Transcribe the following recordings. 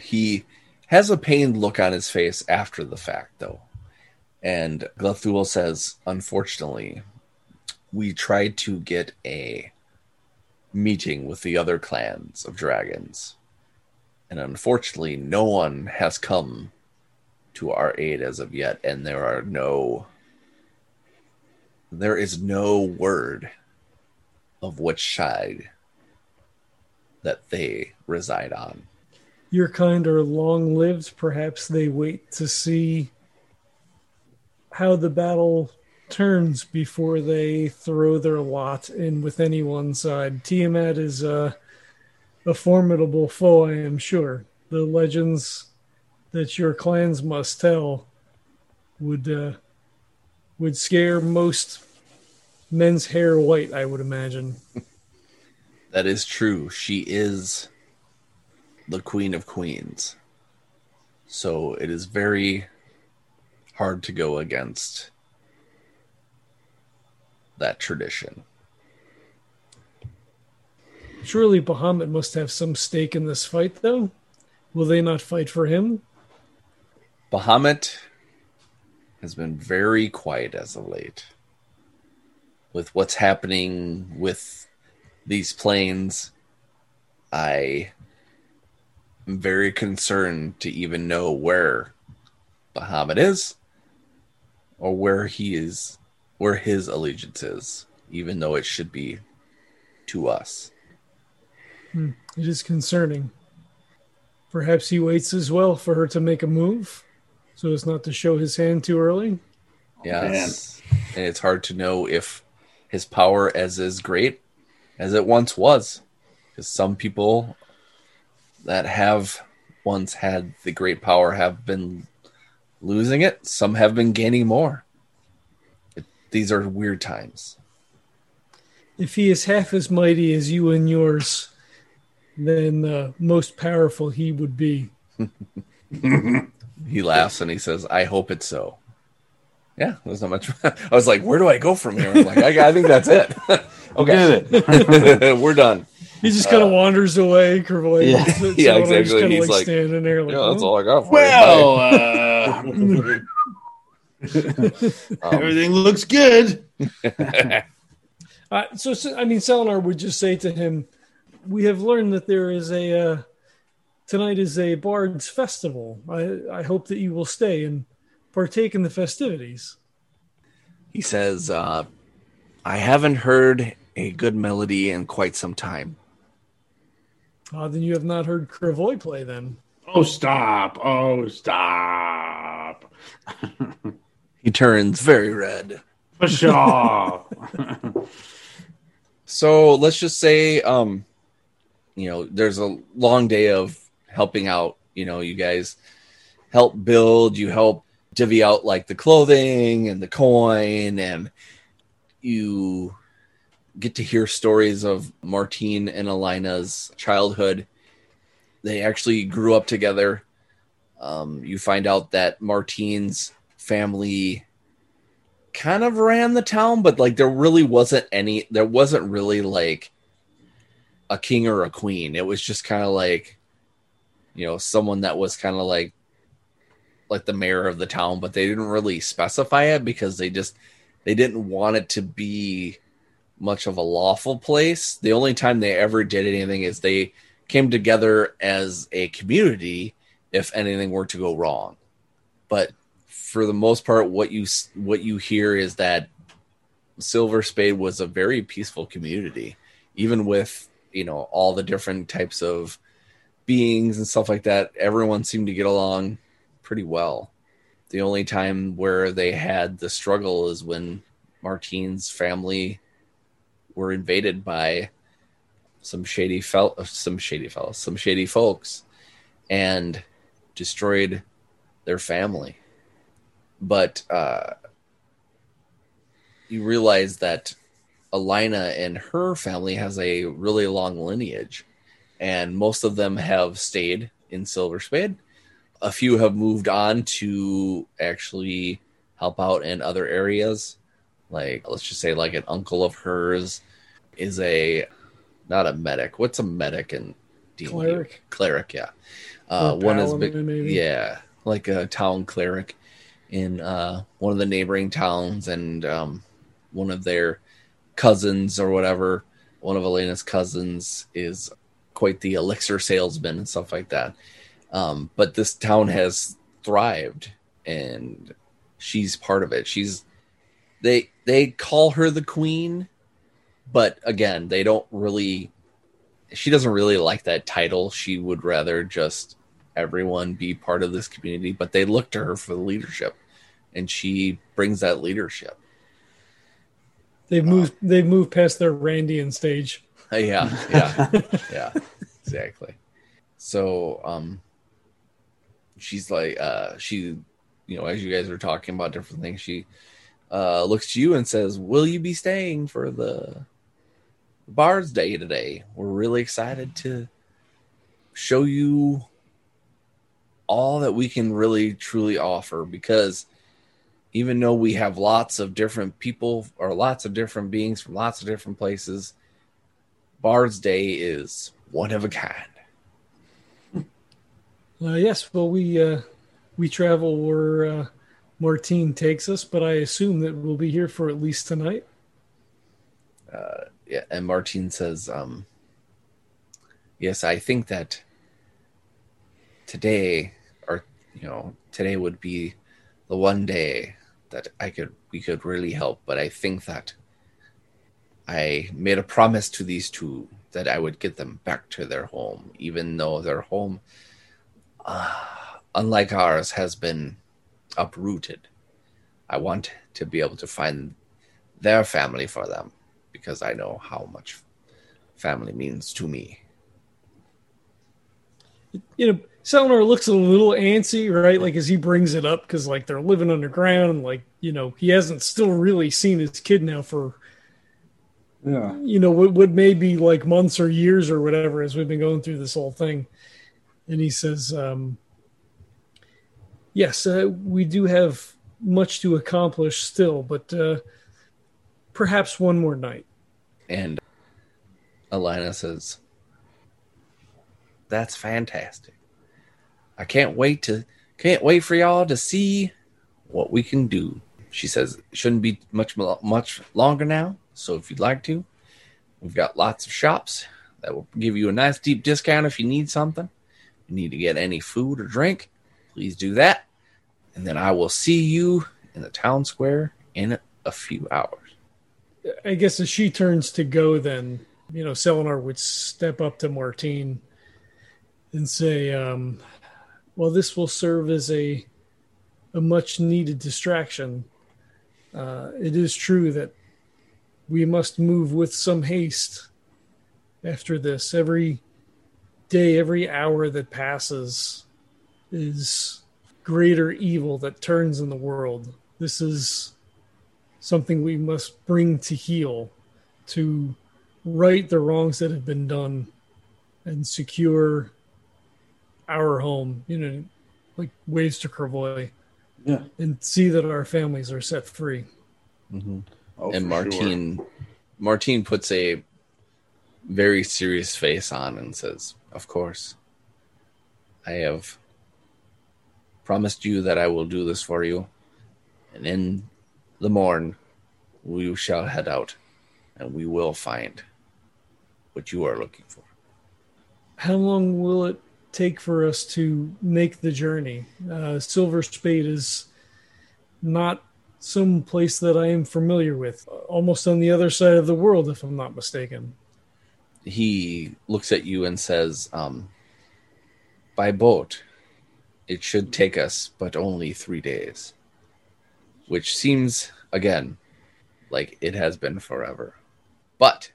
He has a pained look on his face after the fact, though. And Glethuel says, Unfortunately, we tried to get a meeting with the other clans of dragons. And unfortunately, no one has come to our aid as of yet, and there are no there is no word of which side that they reside on. Your kind are long lived. Perhaps they wait to see how the battle turns before they throw their lot in with any one side. Tiamat is a, a formidable foe, I am sure. The legends that your clans must tell would uh, would scare most men's hair white, I would imagine. That is true. She is the queen of queens. So it is very hard to go against that tradition. Surely Bahamut must have some stake in this fight, though. Will they not fight for him? Bahamut has been very quiet as of late. With what's happening with these planes, I very concerned to even know where Bahamut is or where he is where his allegiance is, even though it should be to us. Hmm. It is concerning. Perhaps he waits as well for her to make a move so as not to show his hand too early. Yes. and it's hard to know if his power as is great as it once was. Because some people that have once had the great power have been losing it, some have been gaining more. It, these are weird times. If he is half as mighty as you and yours, then uh, most powerful he would be. he laughs and he says, "I hope it's so." Yeah, there's not much. I was like, "Where do I go from here?" I'm like, "I, I think that's it." okay, it. we're done. He just kind of uh, wanders away, curving. Yeah, so, yeah, exactly. He's like, like, standing there, like, yeah, that's all I got for well, you. Uh, everything looks good. uh, so, so, I mean, Selenar would just say to him, "We have learned that there is a uh, tonight is a Bard's festival. I, I hope that you will stay and partake in the festivities." He says, uh, "I haven't heard a good melody in quite some time." Uh, then you have not heard Krivoy play then. Oh, stop. Oh, stop. he turns very red. For sure. so let's just say, um, you know, there's a long day of helping out. You know, you guys help build, you help divvy out like the clothing and the coin, and you get to hear stories of Martine and Alina's childhood. They actually grew up together. Um, you find out that Martine's family kind of ran the town, but like there really wasn't any, there wasn't really like a king or a queen. It was just kind of like, you know, someone that was kind of like, like the mayor of the town, but they didn't really specify it because they just, they didn't want it to be much of a lawful place. The only time they ever did anything is they came together as a community if anything were to go wrong. But for the most part, what you what you hear is that Silver Spade was a very peaceful community, even with you know all the different types of beings and stuff like that. Everyone seemed to get along pretty well. The only time where they had the struggle is when Martine's family were invaded by some shady fel- some shady fellows, some shady folks, and destroyed their family. But uh, you realize that Alina and her family has a really long lineage, and most of them have stayed in Silver Spade. A few have moved on to actually help out in other areas. Like, let's just say, like an uncle of hers is a not a medic. What's a medic D&D. Cleric. Cleric, yeah. Uh, one is big, maybe. yeah, like a town cleric in uh, one of the neighboring towns, and um, one of their cousins or whatever. One of Elena's cousins is quite the elixir salesman and stuff like that. Um, but this town has thrived, and she's part of it. She's they they call her the queen, but again, they don't really. She doesn't really like that title. She would rather just everyone be part of this community, but they look to her for the leadership, and she brings that leadership. They've moved. They've moved past their Randian stage. Yeah, yeah, yeah, exactly. So, um, she's like, uh, she, you know, as you guys are talking about different things, she uh, looks to you and says, "Will you be staying for the Bard's Day today? We're really excited to show you all that we can really truly offer because." Even though we have lots of different people or lots of different beings from lots of different places, Bard's Day is one of a kind. Uh, yes, well, we uh, we travel where uh, Martine takes us, but I assume that we'll be here for at least tonight. Yeah, and Martine says, um, "Yes, I think that today, or you know, today would be the one day that I could we could really help. But I think that I made a promise to these two that I would get them back to their home, even though their home, uh, unlike ours, has been uprooted. I want to be able to find their family for them because I know how much family means to me. You know, Selenar looks a little antsy, right? Like as he brings it up, because like they're living underground, and like you know he hasn't still really seen his kid now for Yeah. you know what what may be like months or years or whatever as we've been going through this whole thing and he says um yes uh, we do have much to accomplish still but uh perhaps one more night And Alina says, "That's fantastic. I can't wait to can't wait for y'all to see what we can do." She says, "It shouldn't be much much longer now. So if you'd like to, we've got lots of shops that will give you a nice deep discount if you need something. You need to get any food or drink, please do that. And then I will see you in the town square in a few hours." I guess as she turns to go then you know Selenar would step up to martine and say um well this will serve as a a much needed distraction. Uh it is true that we must move with some haste after this. Every day every hour that passes is greater evil that turns in the world. This is something we must bring to heal to right the wrongs that have been done and secure our home you know like ways to Kervoy Yeah. and see that our families are set free. Mm-hmm. Oh, and for Martine Martine puts a very serious face on and says, "Of course, I have promised you that I will do this for you, and in the morn we shall head out, and we will find what you are looking for." how long will it take for us to make the journey uh, silver spade is not some place that i am familiar with almost on the other side of the world if i'm not mistaken he looks at you and says, um, by boat, it should take us but only three days. Which seems, again, like it has been forever. But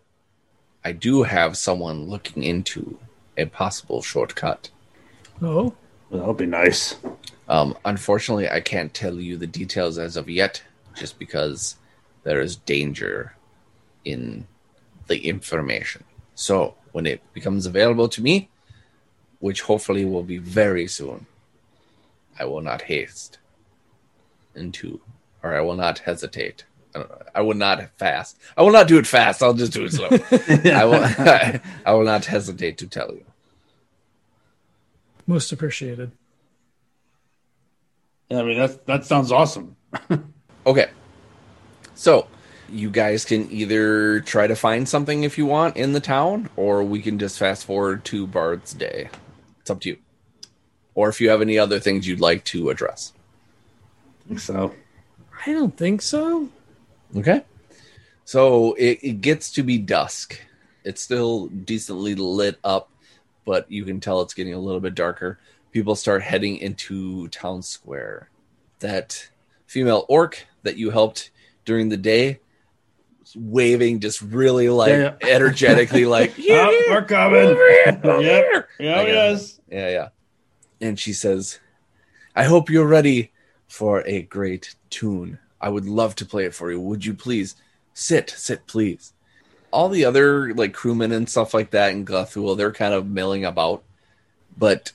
I do have someone looking into a possible shortcut. oh Well, that'll be nice. Um, unfortunately, I can't tell you the details as of yet, just because there is danger in the information. So, when it becomes available to me, which hopefully will be very soon, I will not haste into, or I will not hesitate. I I will not fast. I will not do it fast. I'll just do it slow. I will. I will not hesitate to tell you. Most appreciated. Yeah, I mean, that that sounds awesome. Okay. So, you guys can either try to find something if you want in the town, or we can just fast forward to Bard's Day. It's up to you. Or if you have any other things you'd like to address. I think so. I don't think so. Okay. So it, it gets to be dusk. It's still decently lit up, but you can tell it's getting a little bit darker. People start heading into town square. That female orc that you helped during the day waving just really like Yeah, yeah. energetically like "Yeah, Oh, yeah, we're coming. over here, over Yep. here." Yeah, I got it. yes. Yeah, yeah. And she says, I hope you're ready for a great tune. I would love to play it for you. Would you please sit, sit, please? All the other like crewmen and stuff like that in Glathul, they're kind of milling about, but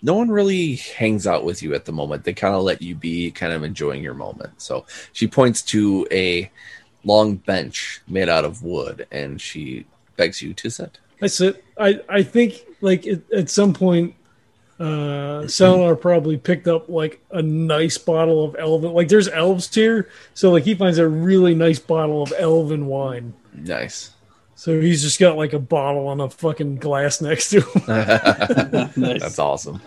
no one really hangs out with you at the moment. They kind of let you be kind of enjoying your moment. So she points to a long bench made out of wood and she begs you to sit. I sit. I, I think like at some point, uh, Salinar probably picked up like a nice bottle of elven. Like there's elves here, so like he finds a really nice bottle of elven wine. Nice. So he's just got like a bottle on a fucking glass next to him. Nice. That's awesome.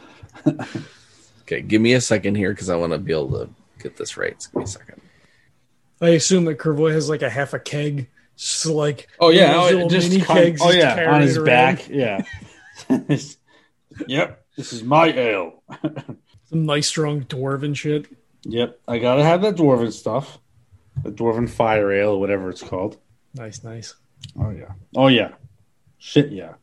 okay, give me a second here because I want to be able to get this right. So give me a second. I assume that Kervoy has like a half a keg, just like Oh yeah, oh, just mini come- kegs oh just yeah, on his around. back. Yeah. yep. This is my ale. Some nice strong dwarven shit. Yep. I gotta have that dwarven stuff. The dwarven fire ale, or whatever it's called. Nice, nice. Oh yeah. Oh yeah. Shit yeah.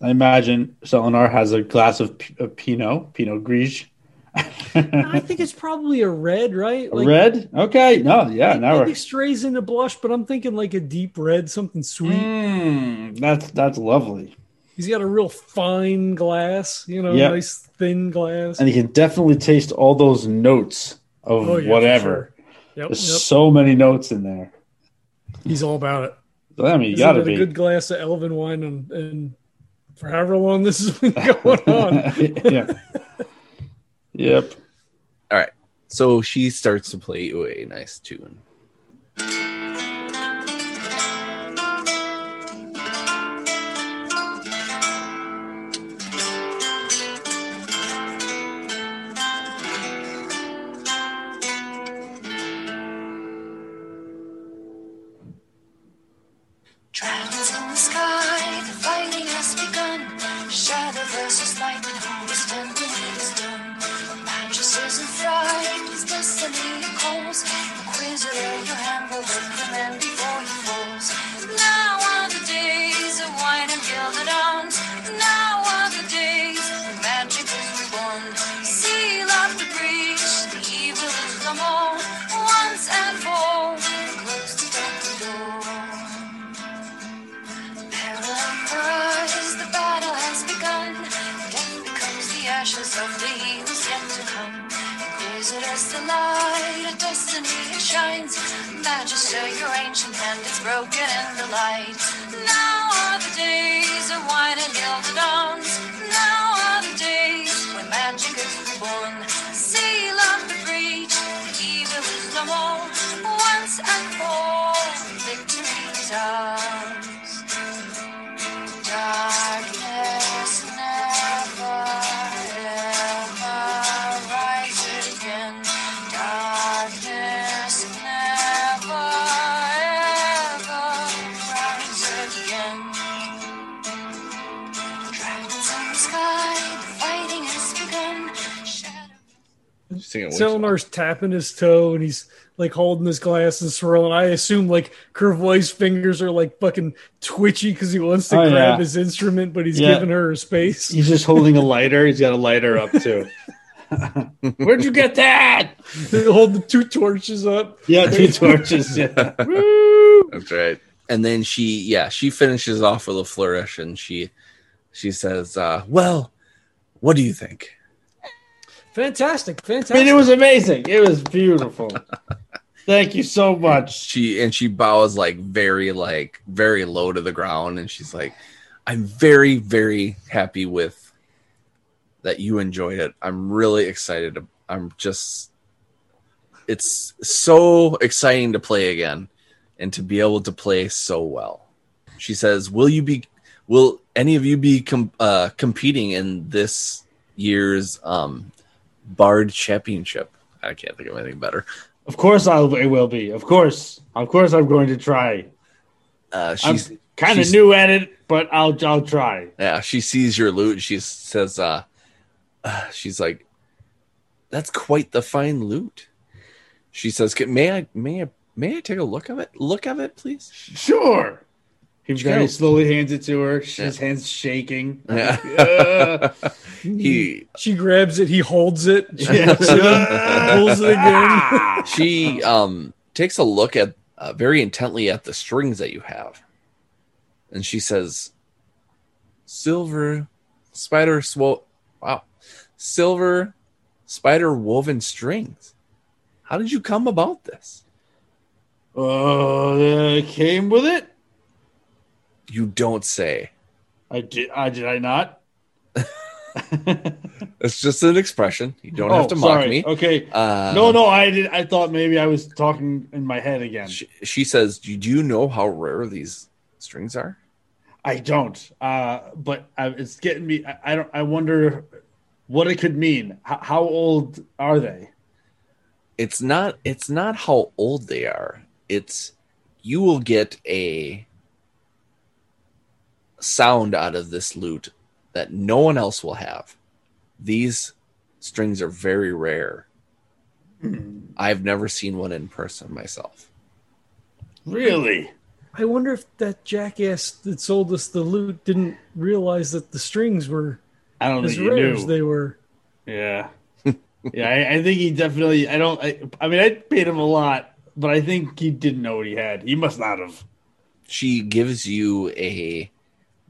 I imagine Selenar has a glass of, P- of Pinot, Pinot Gris. I think it's probably a red, right? red. Okay. No. Yeah. Now maybe strays into blush, but I'm thinking like a deep red, something sweet. Mm, that's that's lovely, He's got a real fine glass, you know, Yeah. nice thin glass. and he can definitely taste all those notes of Oh, yeah, whatever. sure. Yep, There's yep. so many notes in there. He's all about it. I mean, you Isn't gotta be. a good glass of elven wine and, and for however long this has been going on. yeah. Yep. All right. So she starts to play a nice tune. Dragons in the sky, the fighting has begun. Shadow versus light, and who is tempted is done. Majesties in fright, his destiny calls. The Inquisitor, your hand will lift shines. Magister, your ancient hand is broken in the light. Now are the days of wine and gilded arms. Now are the days when magic is reborn. Seal up the breach, the evil is no more. Once and for all, victory is ours. Singing which song? Selenar's tapping his toe and he's like holding his glass and swirling. I assume like Kervoy's fingers are like fucking twitchy because he wants to Oh, grab yeah. his instrument, but he's Yeah. giving her space. He's just holding a lighter. He's got a lighter up too. Where'd you get that? They Hold the two torches up. Yeah, two torches. Yeah. That's right. And then she, yeah, she finishes off with a flourish, and she, she says, uh, "Well, what do you think?" Fantastic, I mean, it was amazing. It was beautiful. Thank you so much. She and she bows like very, like very low to the ground, and she's like, "I'm very, very happy with that you enjoyed it. I'm really excited. I'm just it's so exciting to play again and to be able to play so well. She says, "Will you be will any of you be com- uh, competing in this year's um Bard Championship?" I can't think of anything better. Of course, I'll, I will be. Of course, of course, I'm going to try. Uh, she's kind of new at it, but I'll I'll try. Yeah, she sees your lute. She says, uh, uh, "She's like, that's quite the fine lute." She says, "May I, may I, may I take a look of it? Look of it, please." Sure. He Go. kind of slowly hands it to her. His Yeah. hands shaking. Yeah. Uh, He, She grabs it, he holds it, she Yeah. pulls it, again. she, um, takes a look at uh, very intently at the strings that you have, and she says, "Silver, spider swo- wow, silver, spider woven strings. How did you come about this?" Oh, uh, came with it. You don't say. I did. I did. I not. It's just an expression. You don't oh, have to mock sorry. me. Okay. Uh, no, no. I did. I thought maybe I was talking in my head again. She, she says, "Do you know how rare these strings are?" I don't. Uh, but uh, it's getting me. I, I don't. I wonder what it could mean. H- how old are they? It's not. It's not how old they are. It's you will get a sound out of this lute that no one else will have. These strings are very rare. Hmm. I've never seen one in person myself. Really? I wonder if that jackass that sold us the lute didn't realize that the strings were I don't as rare knew. as they were. Yeah. yeah, I, I think he definitely. I don't. I, I mean, I paid him a lot, but I think he didn't know what he had. He must not have. she gives you a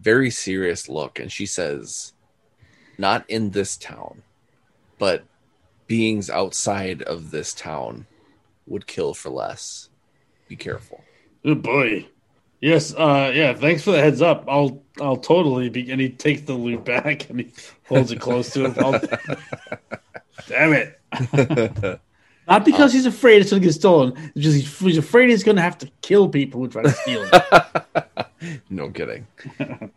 very serious look and she says not in this town but beings outside of this town would kill for less be careful Oh boy. Yes. Uh. Yeah. Thanks for the heads up. I'll. I'll totally be. And he takes the lute back and he holds it close to him. Damn it. Not because he's afraid it's going to get stolen. It's just he's, he's afraid he's going to have to kill people who try to steal it. no kidding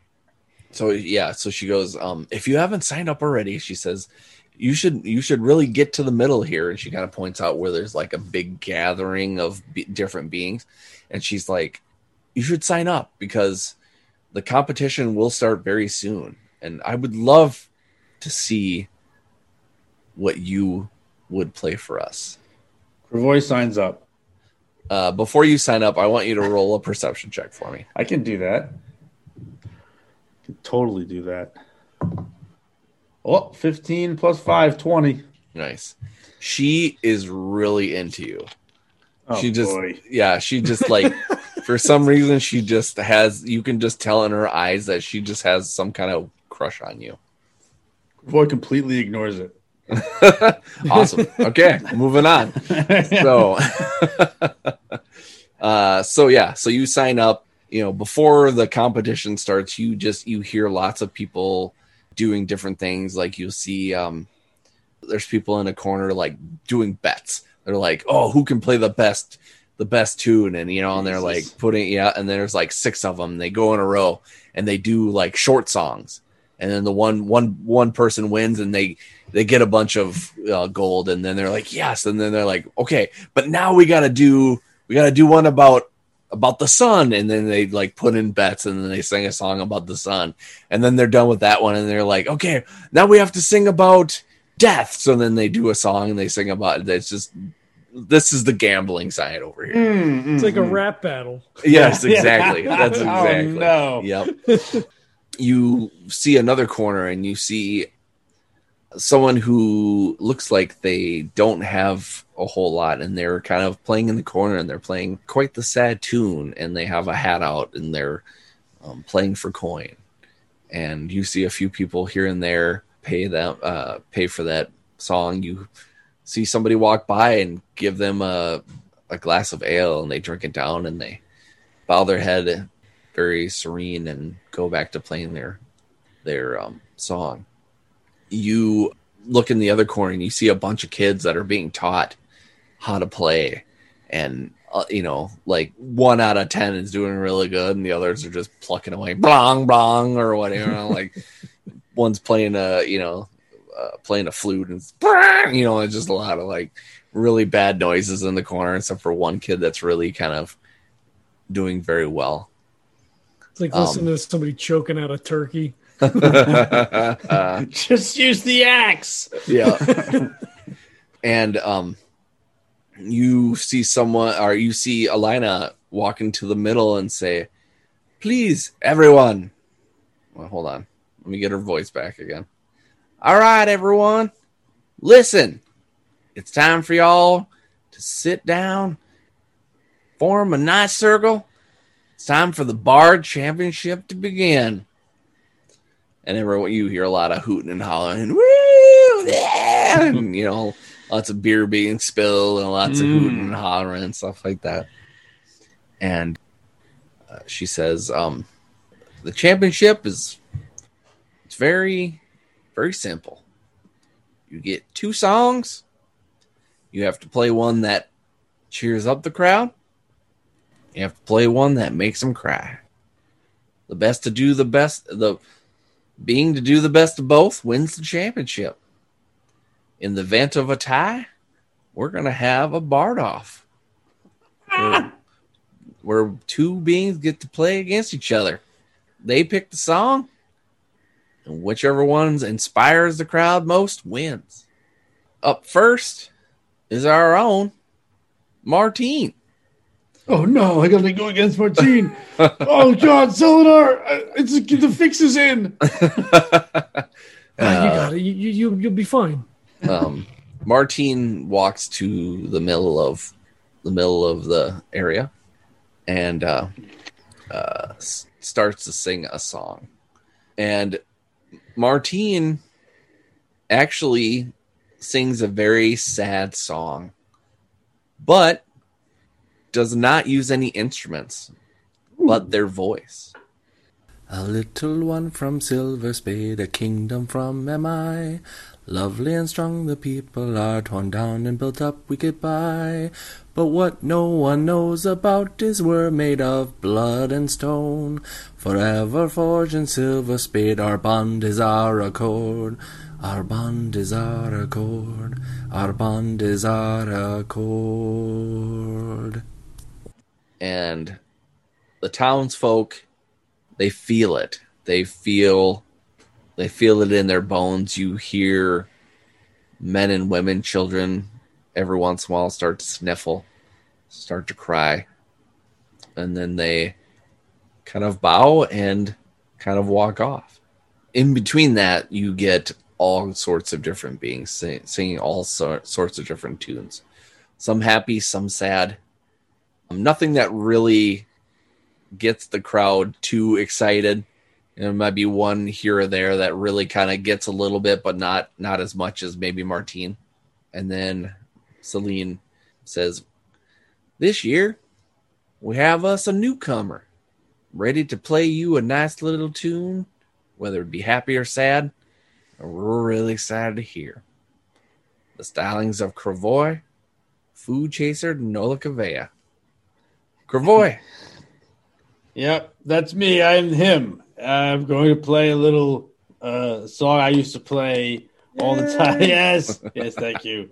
so yeah so she goes um if you haven't signed up already she says you should you should really get to the middle here and she kind of points out where there's like a big gathering of be- different beings and she's like you should sign up because the competition will start very soon and i would love to see what you would play for us Cravoy signs up. uh, before you sign up i want you to roll a perception check for me I can do that. Can totally do that. Oh, 15 plus 5, 20. nice she is really into you Oh, she just boy. yeah she just like for some reason she just has you can just tell in her eyes that she just has some kind of crush on you Boy completely ignores it. awesome. Okay moving on. So uh so yeah so you sign up you know before the competition starts you just you hear lots of people doing different things. Like you'll see um there's people in a corner like doing bets. They're like oh who can play the best the best tune? And you know and they're like putting yeah and there's like six of them they go in a row and they do like short songs. And then the one one one person wins and they they get a bunch of uh, gold and then they're like yes. And then they're like okay but now we got to do we got to do one about about the sun. And then they like put in bets and then they sing a song about the sun. And then they're done with that one and they're like okay now we have to sing about death. So then they do a song and they sing about it it's just this is the gambling side over here. Mm, mm, it's like a mm. rap battle. yes Yeah. exactly. That's Oh, exactly. no. yep. You see another corner and you see someone who looks like they don't have a whole lot and they're kind of playing in the corner and they're playing quite the sad tune and they have a hat out and they're um, playing for coin. And you see a few people here and there pay them uh, pay for that song. You see somebody walk by and give them a, a glass of ale and they drink it down and they bow their head very serene and go back to playing their their um, song you look in the other corner and you see a bunch of kids that are being taught how to play and uh, you know like one out of ten is doing really good and the others are just plucking away blong blong or whatever like one's playing a you know uh, playing a flute and it's, you know it's just a lot of like really bad noises in the corner except for one kid that's really kind of doing very well It's like Um, listening to somebody choking out a turkey. Just use the axe. yeah. And um you see someone or you see alina walk into the middle and say please everyone. Well hold on. Let me get her voice back again. All right everyone. Listen. It's time for y'all to sit down form a nice circle. It's time for the bard championship to begin and everyone you hear a lot of hooting and hollering Woo! Yeah! and you know lots of beer being spilled and lots of Mm. hooting and hollering and stuff like that and uh, she says um the championship is it's very very simple you get two songs you have to play one that cheers up the crowd you have to play one that makes them cry the best to do the best the being to do the best of both wins the championship. In the event of a tie, we're going to have a bard off where, where two beings get to play against each other. They pick the song, and whichever one inspires the crowd most wins. Up first is our own Martine. Oh no, I gotta go against Martine. oh god, Solinar, uh, it's the fix is in. Ah, you got it. You, you, you, you'll be fine. um, Martine walks to the middle of the middle of the area and uh, uh, s- starts to sing a song. And Martine actually sings a very sad song, but does not use any instruments but their voice. A little one from Silver Spade, a kingdom from MI. Lovely and strong, the people are torn down and built up, we get by. But what no one knows about is we're made of blood and stone. Forever forged in Silver Spade, our bond is our accord. Our bond is our accord. Our bond is our accord. And the townsfolk they feel it. They feel they feel it in their bones. You hear men and women children every once in a while start to sniffle start to cry. And then they kind of bow and kind of walk off. In between that you get all sorts of different beings sing, singing all sor- sorts of different tunes. Some happy some sad Um, nothing that really gets the crowd too excited. There might be one here or there that really kind of gets a little bit, but not not as much as maybe Martine. And then Celine says, "This year, we have us a newcomer, ready to play you a nice little tune, whether it be happy or sad. We're really excited to hear the stylings of Cravoy, Food Chaser, Nola Cavea. Cravoy." Yep, that's me. I'm him. I'm going to play a little uh, song I used to play all the time. Yes, yes, thank you.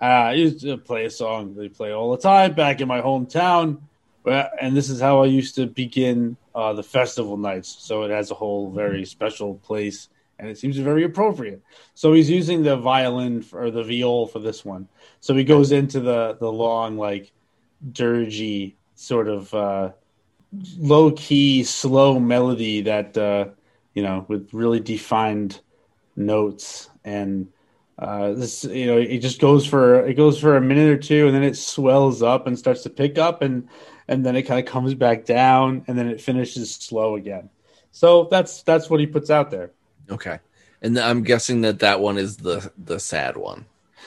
Uh, I used to play a song they play all the time back in my hometown, but and this is how I used to begin uh, the festival nights. So it has a whole very special place, and it seems very appropriate. So he's using the violin for, or the viol for this one. So he goes into the the long like dirgy sort of. Uh, low key, slow melody that uh, you know with really defined notes and uh, this you know it just goes for it goes for a minute or two and then it swells up and starts to pick up and and then it kind of comes back down and then it finishes slow again. So that's that's what he puts out there. Okay. And I'm guessing that that one is the the sad one.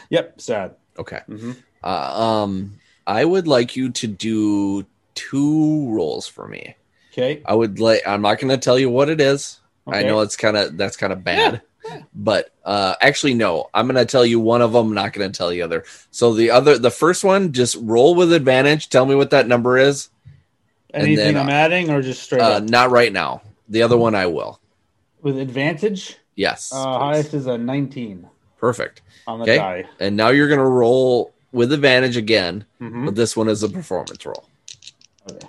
Yep, sad. Okay. Mhm. Uh, um, I would like you to do two rolls for me. Okay. I would like. I'm not going to tell you what it is. I know it's kind of that's kind of bad. but uh, actually, no. I'm going to tell you one of them. Not going to tell the other. So the other, the first one, just roll with advantage. Tell me what that number is. Anything then, I'm adding or just straight Uh, up not right now. The other one, I will. with advantage? Yes. Uh, highest is a 19 Perfect. on the Okay. die. And now you're going to roll with advantage again, Mhm. but this one is a performance roll. Okay.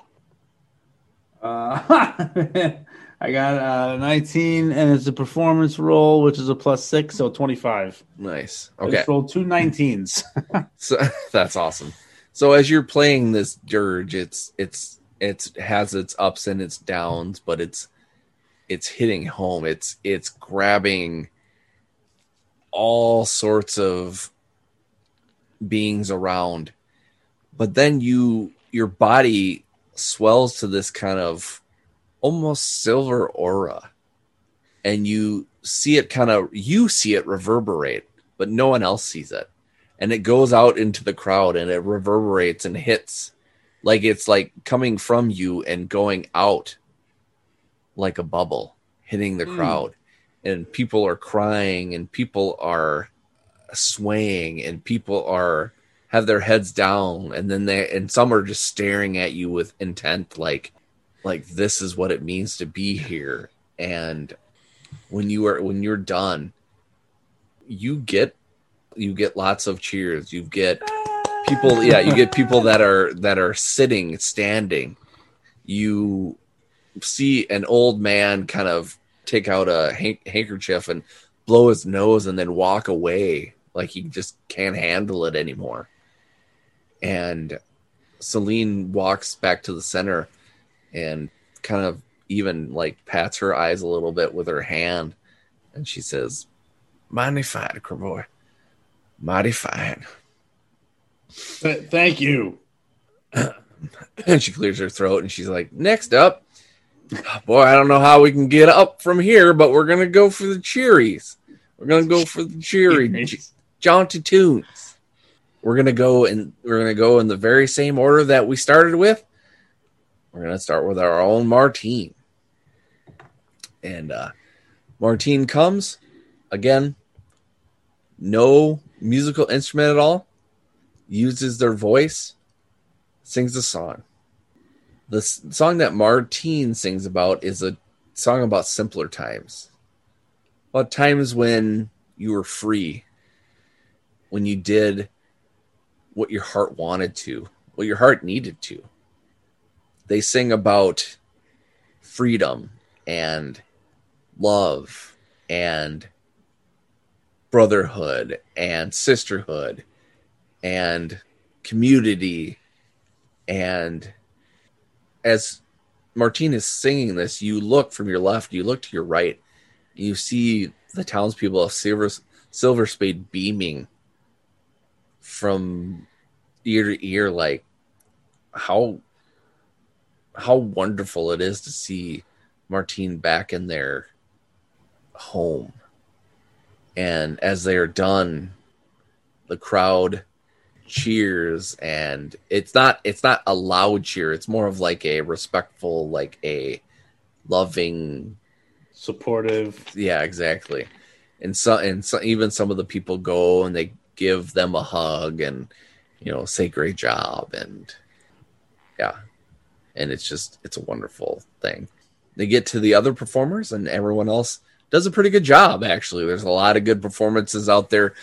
Uh, I got uh, 19, and it's a performance roll, which is a plus six, so 25. Nice. I Okay. just rolled two 19s. So that's awesome. So as you're playing this dirge, it's it's it's has its ups and its downs, but it's it's hitting home. It's it's grabbing all sorts of beings around. But then you your body swells to this kind of almost silver aura. And you see it kind of you see it reverberate, but no one else sees it and it goes out into the crowd and it reverberates and hits like it's like coming from you and going out like a bubble hitting the Mm. crowd and people are crying and people are swaying and people are have their heads down and then they and some are just staring at you with intent like like this is what it means to be here. And when you are when you're done you get you get lots of cheers. You get people yeah you get people that are that are sitting standing. You see an old man kind of take out a handkerchief and blow his nose and then walk away like he just can't handle it anymore. And celine walks back to the center and kind of even like pats her eyes a little bit with her hand. And she says mighty fine Cravoy. mighty fine Th- Thank you. and she clears her throat and she's like next up boy i don't know how we can get up from here but we're gonna go for the cheeries. We're gonna go for the cheery jaunty tunes. We're gonna go and we're gonna go in the very same order that we started with. We're gonna start with our own martine. And uh martine comes. Again no musical instrument at all. Uses their voice. Sings a song. The s- song that Martine sings about is a song about simpler times. About times when you were free, when you did what your heart wanted to, what your heart needed to. They sing about freedom and love and brotherhood and sisterhood and community and as Martine is singing this, you look from your left, you look to your right, you see the townspeople of Silver Silver Spade beaming from ear to ear, like how how wonderful it is to see Martine back in their home. And as they are done, the crowd cheers and it's not it's not a loud cheer it's more of like a respectful like a loving Supportive. yeah exactly and so and so even some of the people go and they give them a hug and you know say great job and yeah. And it's just it's a wonderful thing. They get to the other performers and everyone else does a pretty good job actually. There's a lot of good performances out there.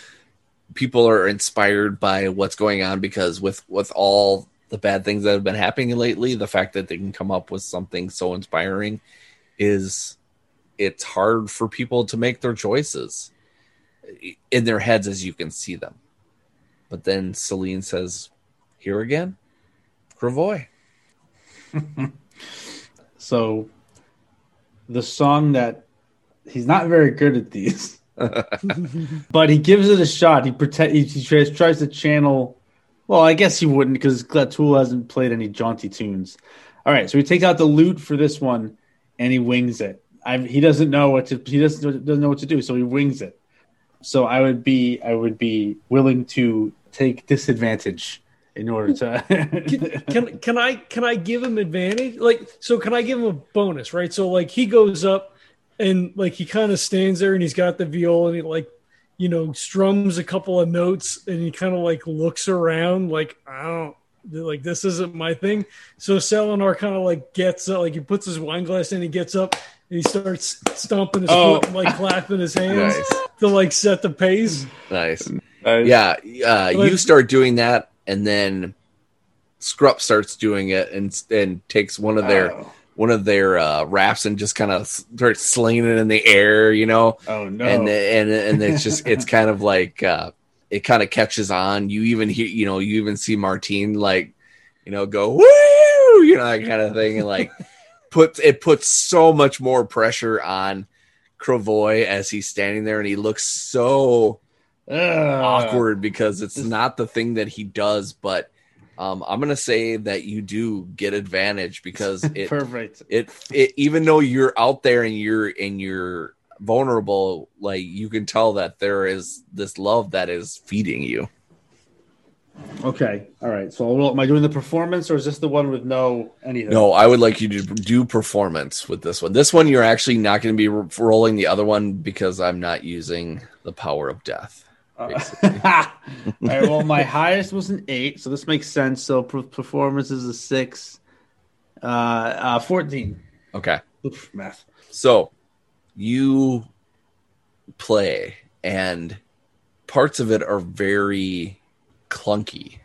People are inspired by what's going on because with with all the bad things that have been happening lately the fact that they can come up with something so inspiring is it's hard for people to make their choices in their heads as you can see them but then celine says here again Cravoy. So the song that he's not very good at these, but he gives it a shot. He pretend he, he tries, tries to channel. Well, I guess he wouldn't because Glatul hasn't played any jaunty tunes. All right, so he takes out the lute for this one and he wings it. I, he doesn't know what to he doesn't doesn't know what to do, so he wings it. So I would be I would be willing to take disadvantage in order to. can can I can I give him advantage? Like so can I give him a bonus, right? So like he goes up and like he kind of stands there and he's got the viola and he like you know strums a couple of notes and he kind of like looks around like I don't like this isn't my thing. So Selenar kind of like gets up, like he puts his wine glass in, he gets up and he starts stomping his Oh. foot and like clapping his hands Nice. to like set the pace. Nice. Nice. Yeah, uh, Like- you start doing that, and then Scrup starts doing it, and and takes one of their Oh, one of their uh, wraps and just kind of starts slinging it in the air, you know, oh no. and and and it's just it's kind of like uh, it kind of catches on. You even hear, you know, you even see Martine like, you know, go woo, you know, that kind of thing, and like puts it puts so much more pressure on Kravoy as he's standing there, and he looks so awkward because it's not the thing that he does, but um, I'm gonna say that you do get advantage because it Perfect. it it even though you're out there and you're and you're vulnerable, like you can tell that there is this love that is feeding you. Okay. All right. So am I doing the performance or is this the one with no anything? No, I would like you to do performance with this one. This one you're actually not going to be ro- rolling the other one because I'm not using the power of death. Uh, All right. Well, my highest was an eight, so this makes sense. So per- performance is a six. Uh, uh, fourteen. Okay. Oof, math. So you play, and parts of it are very clunky,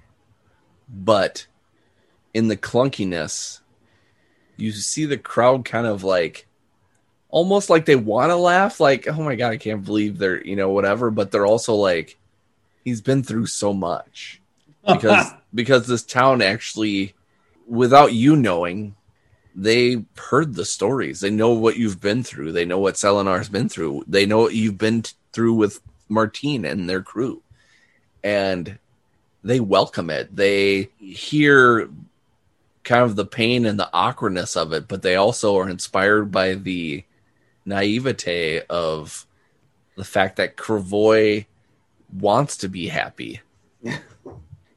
but in the clunkiness, you see the crowd kind of like almost like they want to laugh, like, oh my God, I can't believe they're, you know, whatever, but they're also like, he's been through so much. Because because this town actually without you knowing they heard the stories. They know what you've been through. They know what selenar's been through. They know what you've been t- through with martine and their crew. And they welcome it. They hear kind of the pain and the awkwardness of it but they also are inspired by the naivete of the fact that Kravoy wants to be happy.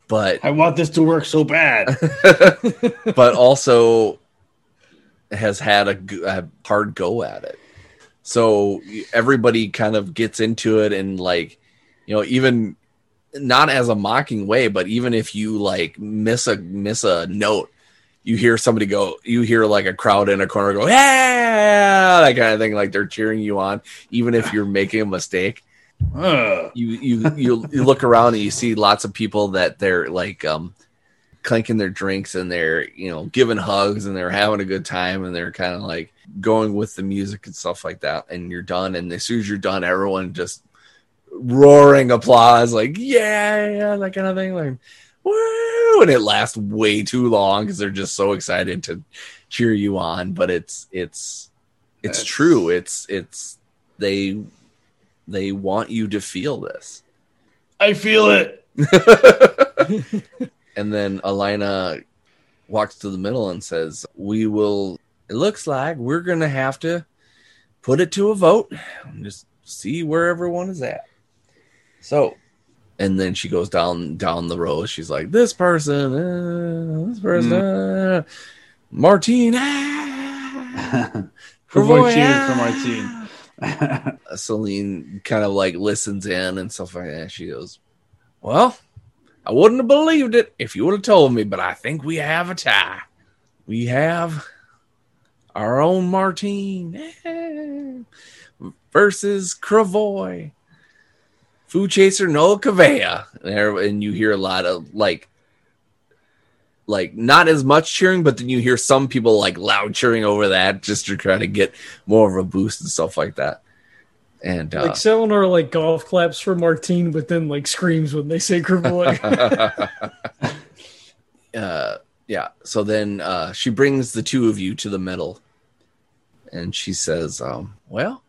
But I want this to work so bad. but also has had a hard go at it. So everybody kind of gets into it and like, you know, even not as a mocking way, but even if you like miss a miss a note, you hear somebody go, you hear like a crowd in a corner go, yeah, that kind of thing, like they're cheering you on, even if you're making a mistake Ugh. you you you you look around and you see lots of people that they're like um clanking their drinks and they're you know giving hugs and they're having a good time and they're kind of like going with the music and stuff like that and you're done and as soon as you're done everyone just roaring applause like yeah yeah that kind of thing like woo and it lasts way too long because they're just so excited to cheer you on but it's it's it's That's- true it's it's they they want you to feel this I feel it. and then Alina walks to the middle and says, "We will. It looks like we're going to have to put it to a vote and just see where everyone is at." So, and then she goes down down the row. She's like, "This person, uh, this person, uh, Martine." ah, Provoy cheers ah." for Martine. Celine kind of like listens in and stuff like that. She goes, Well, I wouldn't have believed it if you would have told me, but I think we have a tie. We have our own Martine eh, versus Kravoy. Food chaser Noel Cavea. There and you hear a lot of like like not as much cheering, but then you hear some people like loud cheering over that just to try to get more of a boost and stuff like that. And uh, Like Selenar like golf claps for Martine, but then like screams when they say Kerboy. uh, yeah. So then uh, she brings the two of you to the middle, and she says, um, "Well,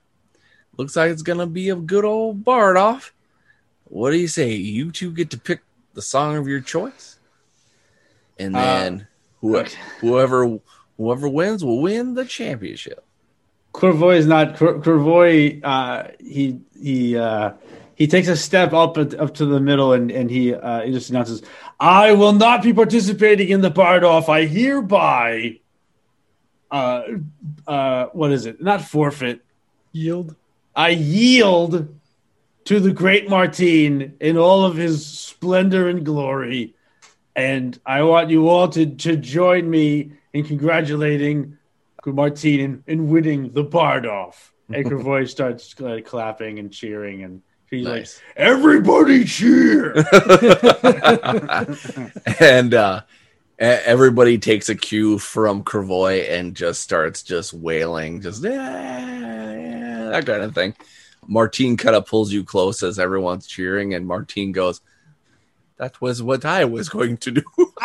looks like it's gonna be a good old bard off. What do you say? You two get to pick the song of your choice, and Uh, then okay. whoever whoever wins will win the championship." Corvoy is not Cor- Uh, he he uh, he takes a step up at- up to the middle and and he uh, he just announces, "I will not be participating in the Bard Off. I hereby, uh, uh, what is it? Not forfeit. Yield. I yield to the great Martine in all of his splendor and glory. And I want you all to, to join me in congratulating Martine in, in winning the Bardoff. And Kravoy starts uh, clapping and cheering, and he's Nice. like, "Everybody cheer!" and uh, everybody takes a cue from Kravoy and just starts just wailing, just "Yeah, yeah," that kind of thing. Martine kind of pulls you close as everyone's cheering, and Martine goes, "That was what I was going to do."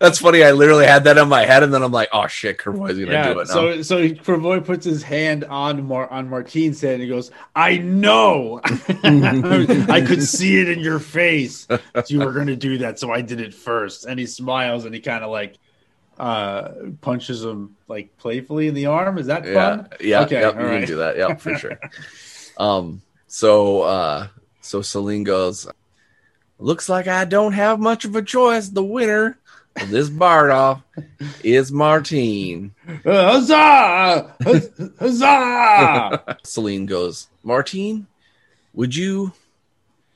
That's funny. I literally had that in my head, and then I'm like, "Oh shit, Kravoy's gonna yeah. do it now." So so Kravoy puts his hand on Mar- on Martine's head and he goes, "I know, I could see it in your face you were going to do that, so I did it first. And he smiles and he kind of like uh punches him like playfully in the arm. Is that yeah, fun? yeah, Okay, yep, you can do that. Yep, for sure. um, so uh, so Celine goes. Looks like I don't have much of a choice. The winner of this Bardoff is Martine. Uh, huzzah! Huzz- Huzzah! Celine goes, Martine, would you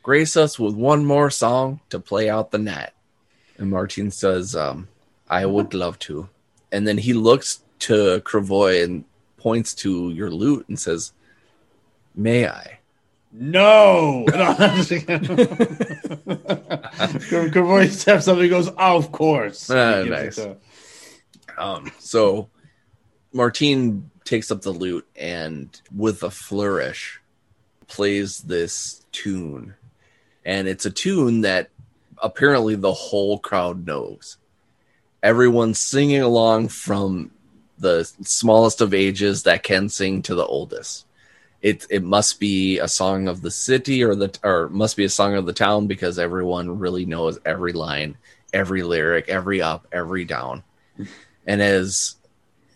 grace us with one more song to play out the night? And Martine says, um, I would love to. And then he looks to Kravoy and points to your lute and says, May I? No. no I'm just kidding. Kravoy steps up and goes, oh, "Of course." Ah, nice. Um, so Martine takes up the lute and with a flourish plays this tune. And it's a tune that apparently the whole crowd knows. Everyone's singing along from the smallest of ages that can sing to the oldest. It it must be a song of the city or the or must be a song of the town because everyone really knows every line, every lyric, every up, every down. And as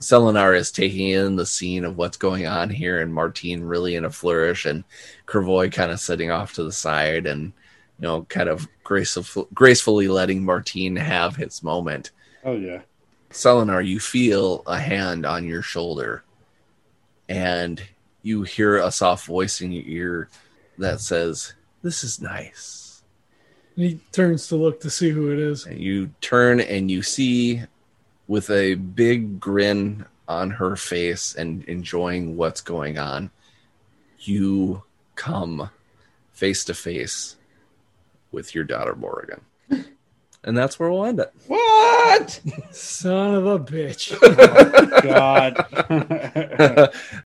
Selenar is taking in the scene of what's going on here, and Martine really in a flourish, and Kravoy kind of sitting off to the side, and you know, kind of graceful, gracefully letting Martine have his moment. Oh yeah. Selenar, you feel a hand on your shoulder, and you hear a soft voice in your ear that says, "This is nice." And he turns to look to see who it is. And you turn and you see with a big grin on her face and enjoying what's going on, you come face to face with your daughter Morrigan. And that's where we'll end it. What? Son of a bitch. Oh God.